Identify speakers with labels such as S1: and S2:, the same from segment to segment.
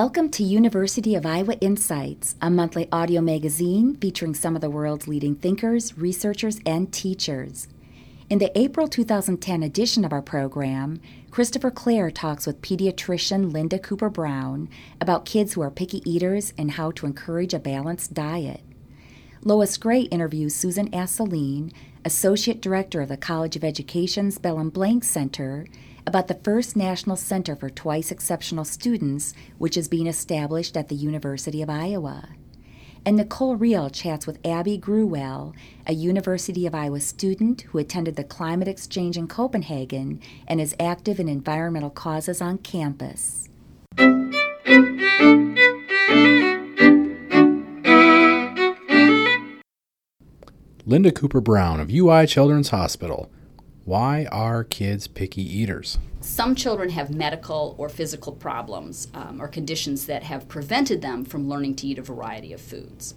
S1: Welcome to University of Iowa Insights, a monthly audio magazine featuring some of the world's leading thinkers, researchers, and teachers. In the April 2010 edition of our program, Christopher Clare talks with pediatrician Linda Cooper Brown about kids who are picky eaters and how to encourage a balanced diet. Lois Gray interviews Susan Assouline, Associate Director of the College of Education's Belin Blank Center, about the first National Center for Twice Exceptional Students, which is being established at the University of Iowa. And Nicole Reel chats with Abby Gruwell, a University of Iowa student who attended the Climate Exchange in Copenhagen and is active in environmental causes on campus.
S2: Linda Cooper Brown of UI Children's Hospital why are kids picky eaters?
S3: Some children have medical or physical problems um, or conditions that have prevented them from learning to eat a variety of foods.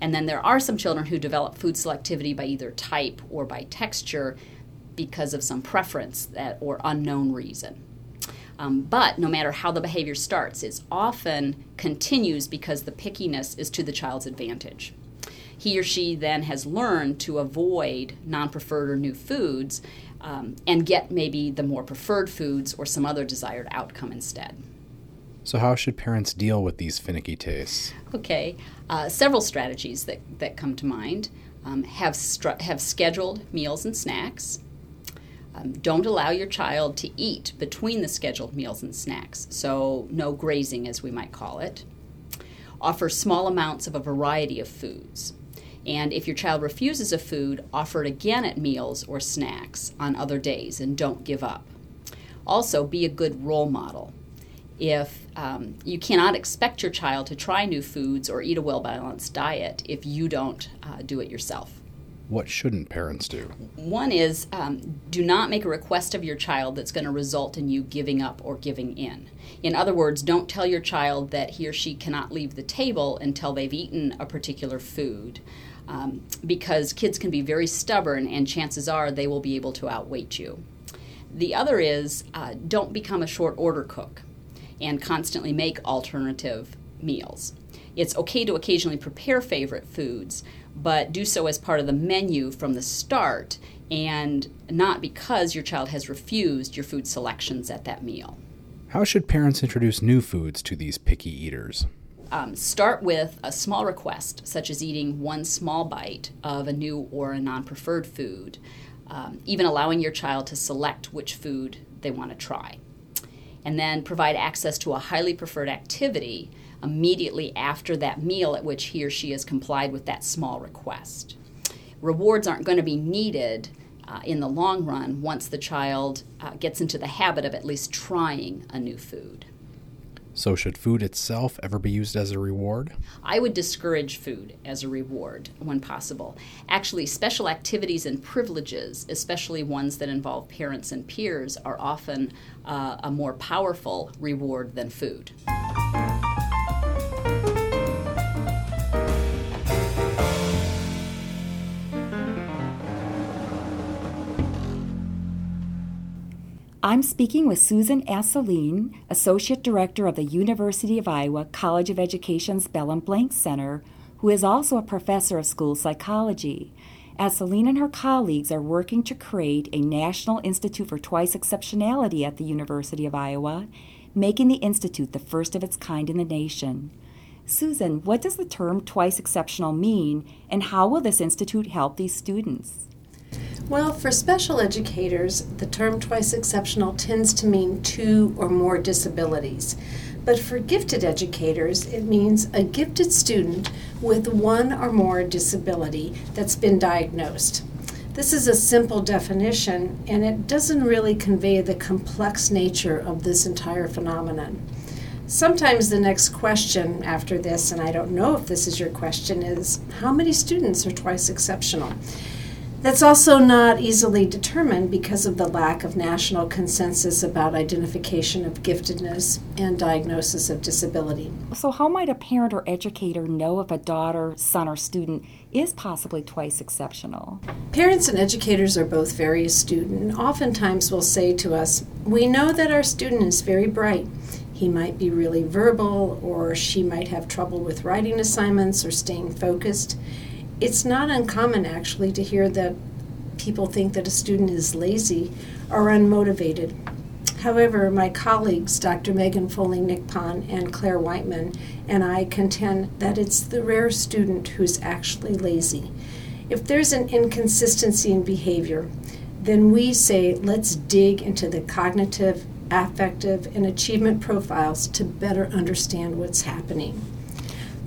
S3: And then there are some children who develop food selectivity by either type or by texture because of some preference that, or unknown reason. Um, but no matter how the behavior starts, it often continues because the pickiness is to the child's advantage he or she then has learned to avoid non preferred or new foods um, and get maybe the more preferred foods or some other desired outcome instead.
S2: So, how should parents deal with these finicky tastes?
S3: Okay, uh, several strategies that, that come to mind. Um, have, stru- have scheduled meals and snacks. Um, don't allow your child to eat between the scheduled meals and snacks, so no grazing, as we might call it. Offer small amounts of a variety of foods. And if your child refuses a food, offer it again at meals or snacks on other days and don't give up. Also, be a good role model. If um, you cannot expect your child to try new foods or eat a well balanced diet if you don't uh, do it yourself.
S2: What shouldn't parents do?
S3: One is um, do not make a request of your child that's going to result in you giving up or giving in. In other words, don't tell your child that he or she cannot leave the table until they've eaten a particular food um, because kids can be very stubborn and chances are they will be able to outweight you. The other is uh, don't become a short order cook and constantly make alternative meals. It's okay to occasionally prepare favorite foods, but do so as part of the menu from the start and not because your child has refused your food selections at that meal.
S2: How should parents introduce new foods to these picky eaters?
S3: um, start with a small request, such as eating one small bite of a new or a non preferred food, um, even allowing your child to select which food they want to try. And then provide access to a highly preferred activity immediately after that meal at which he or she has complied with that small request. Rewards aren't going to be needed uh, in the long run once the child uh, gets into the habit of at least trying a new food.
S2: So, should food itself ever be used as a reward?
S3: I would discourage food as a reward when possible. Actually, special activities and privileges, especially ones that involve parents and peers, are often uh, a more powerful reward than food.
S1: I'm speaking with Susan Assouline, Associate Director of the University of Iowa College of Education's Belin Blank Center, who is also a professor of school psychology. Assouline and her colleagues are working to create a National Institute for Twice Exceptionality at the University of Iowa, making the institute the first of its kind in the nation. Susan, what does the term twice exceptional mean, and how will this institute help these students?
S4: Well, for special educators, the term twice exceptional tends to mean two or more disabilities. But for gifted educators, it means a gifted student with one or more disability that's been diagnosed. This is a simple definition, and it doesn't really convey the complex nature of this entire phenomenon. Sometimes the next question after this, and I don't know if this is your question, is how many students are twice exceptional? That's also not easily determined because of the lack of national consensus about identification of giftedness and diagnosis of disability.
S1: So, how might a parent or educator know if a daughter, son, or student is possibly twice exceptional?
S4: Parents and educators are both very astute and oftentimes will say to us, We know that our student is very bright. He might be really verbal, or she might have trouble with writing assignments or staying focused. It's not uncommon, actually, to hear that people think that a student is lazy or unmotivated. However, my colleagues, Dr. Megan Foley Nicpon and Claire Whiteman, and I contend that it's the rare student who's actually lazy. If there's an inconsistency in behavior, then we say let's dig into the cognitive, affective, and achievement profiles to better understand what's happening.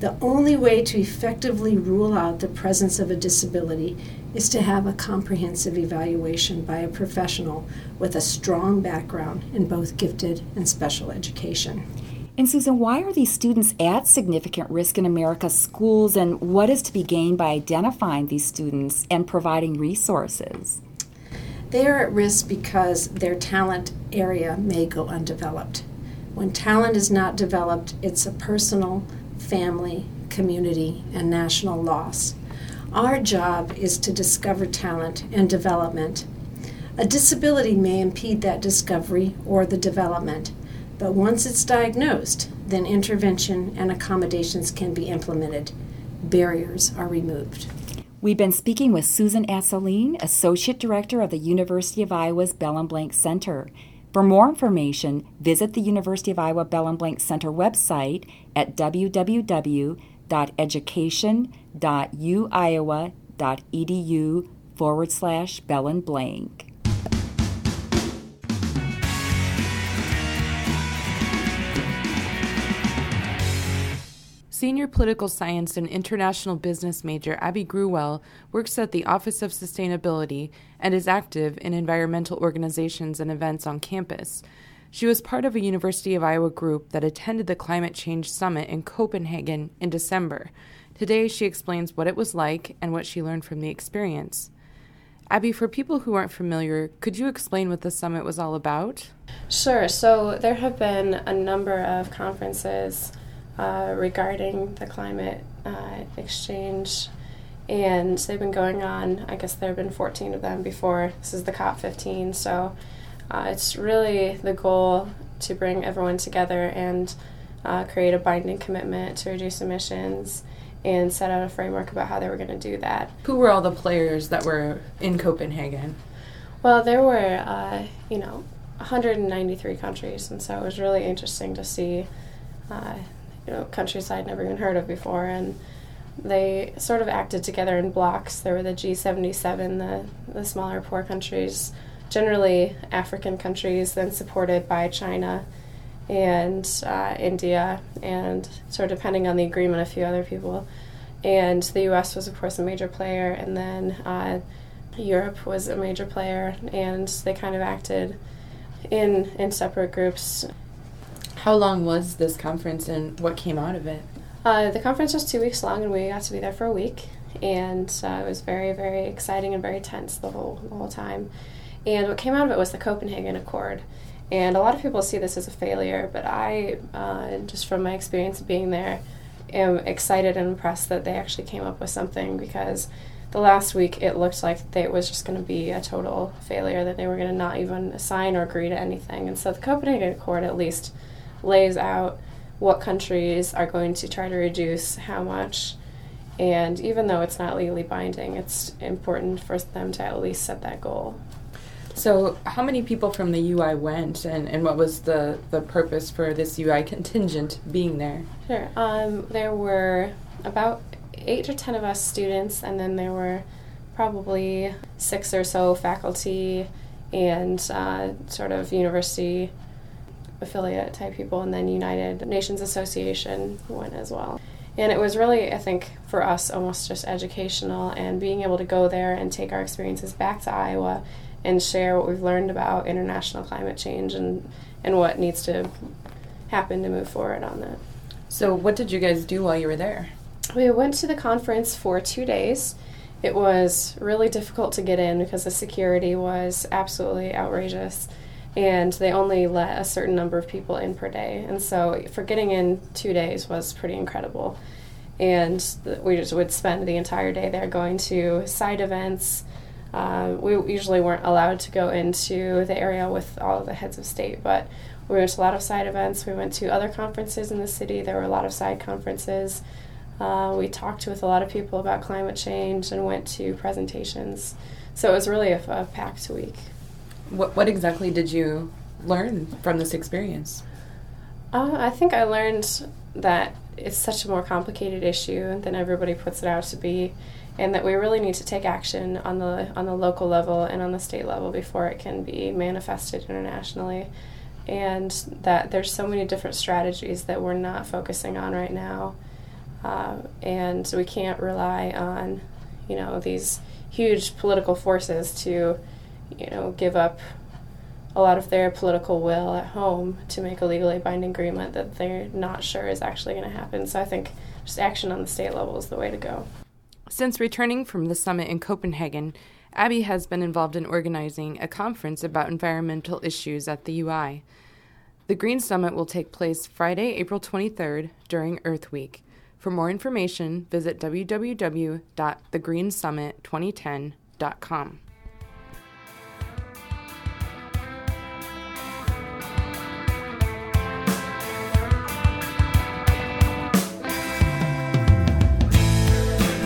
S4: The only way to effectively rule out the presence of a disability is to have a comprehensive evaluation by a professional with a strong background in both gifted and special education.
S1: And Susan, why are these students at significant risk in America's schools, and what is to be gained by identifying these students and providing resources?
S4: They are at risk because their talent area may go undeveloped. When talent is not developed, it's a personal, family, community, and national loss. Our job is to discover talent and development. A disability may impede that discovery or the development, but once it's diagnosed, then intervention and accommodations can be implemented. Barriers are removed.
S1: We've been speaking with Susan Assouline, Associate Director of the University of Iowa's Belin Blank Center. For more information, visit the University of Iowa Belin Blank Center website at www.education.uiowa.edu forward slash Belin Blank.
S5: Senior political science and international business major Abby Gruwell works at the Office of Sustainability and is active in environmental organizations and events on campus. She was part of a University of Iowa group that attended the Climate Change Summit in Copenhagen in December. Today, she explains what it was like and what she learned from the experience. Abby, for people who aren't familiar, could you explain what the summit was all about?
S6: Sure. So, there have been a number of conferences uh, regarding the climate uh, exchange, and they've been going on. I guess there have been 14 of them before. This is the COP15, so uh, it's really the goal to bring everyone together and uh, create a binding commitment to reduce emissions and set out a framework about how they were going to do that.
S5: Who were all the players that were in Copenhagen?
S6: Well, there were, uh, you know, 193 countries, and so it was really interesting to see uh, you know countryside never even heard of before, and they sort of acted together in blocks. There were the G77, the the smaller poor countries, generally African countries, then supported by China and uh, India, and sort of depending on the agreement, a few other people. And the U.S. was, of course, a major player, and then uh, Europe was a major player, and they kind of acted in in separate groups.
S5: How long was this conference and what came out of it?
S6: Uh, the conference was two weeks long, and we got to be there for a week. And uh, it was very, very exciting and very tense the whole, the whole time. And what came out of it was the Copenhagen Accord. And a lot of people see this as a failure, but I, uh, just from my experience of being there, am excited and impressed that they actually came up with something because the last week it looked like it was just going to be a total failure, that they were going to not even sign or agree to anything. And so the Copenhagen Accord at least lays out what countries are going to try to reduce how much. And even though it's not legally binding, it's important for them to at least set that goal.
S5: So, how many people from the UI went, and, and what was the, the purpose for this UI contingent being there?
S6: Sure. Um, there were about eight or ten of us students, and then there were probably six or so faculty and uh, sort of university affiliate type people, and then United Nations Association went as well. And it was really, I think, for us almost just educational and being able to go there and take our experiences back to Iowa and share what we've learned about international climate change and, and what needs to happen to move forward on that.
S5: So, what did you guys do while you were there?
S6: We went to the conference for two days. It was really difficult to get in because the security was absolutely outrageous and they only let a certain number of people in per day. And so for getting in two days was pretty incredible. And we just would spend the entire day there going to side events. Uh, we usually weren't allowed to go into the area with all of the heads of state, but we went to a lot of side events. We went to other conferences in the city. There were a lot of side conferences. Uh, we talked with a lot of people about climate change and went to presentations. So it was really a, a packed week.
S5: What, what exactly did you learn from this experience?
S6: Uh, I think I learned that it's such a more complicated issue than everybody puts it out to be, and that we really need to take action on the on the local level and on the state level before it can be manifested internationally, and that there's so many different strategies that we're not focusing on right now, uh, and we can't rely on, you know, these huge political forces to, you know, give up a lot of their political will at home to make a legally binding agreement that they're not sure is actually going to happen. So I think just action on the state level is the way to go.
S5: Since returning from the summit in Copenhagen, Abby has been involved in organizing a conference about environmental issues at the UI. The Green Summit will take place Friday, April 23rd during Earth Week. For more information, visit www.thegreensummit2010.com.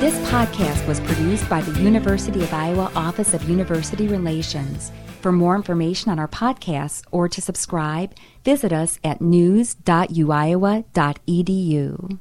S1: This podcast was produced by the University of Iowa Office of University Relations. For more information on our podcasts or to subscribe, visit us at news.uiowa.edu.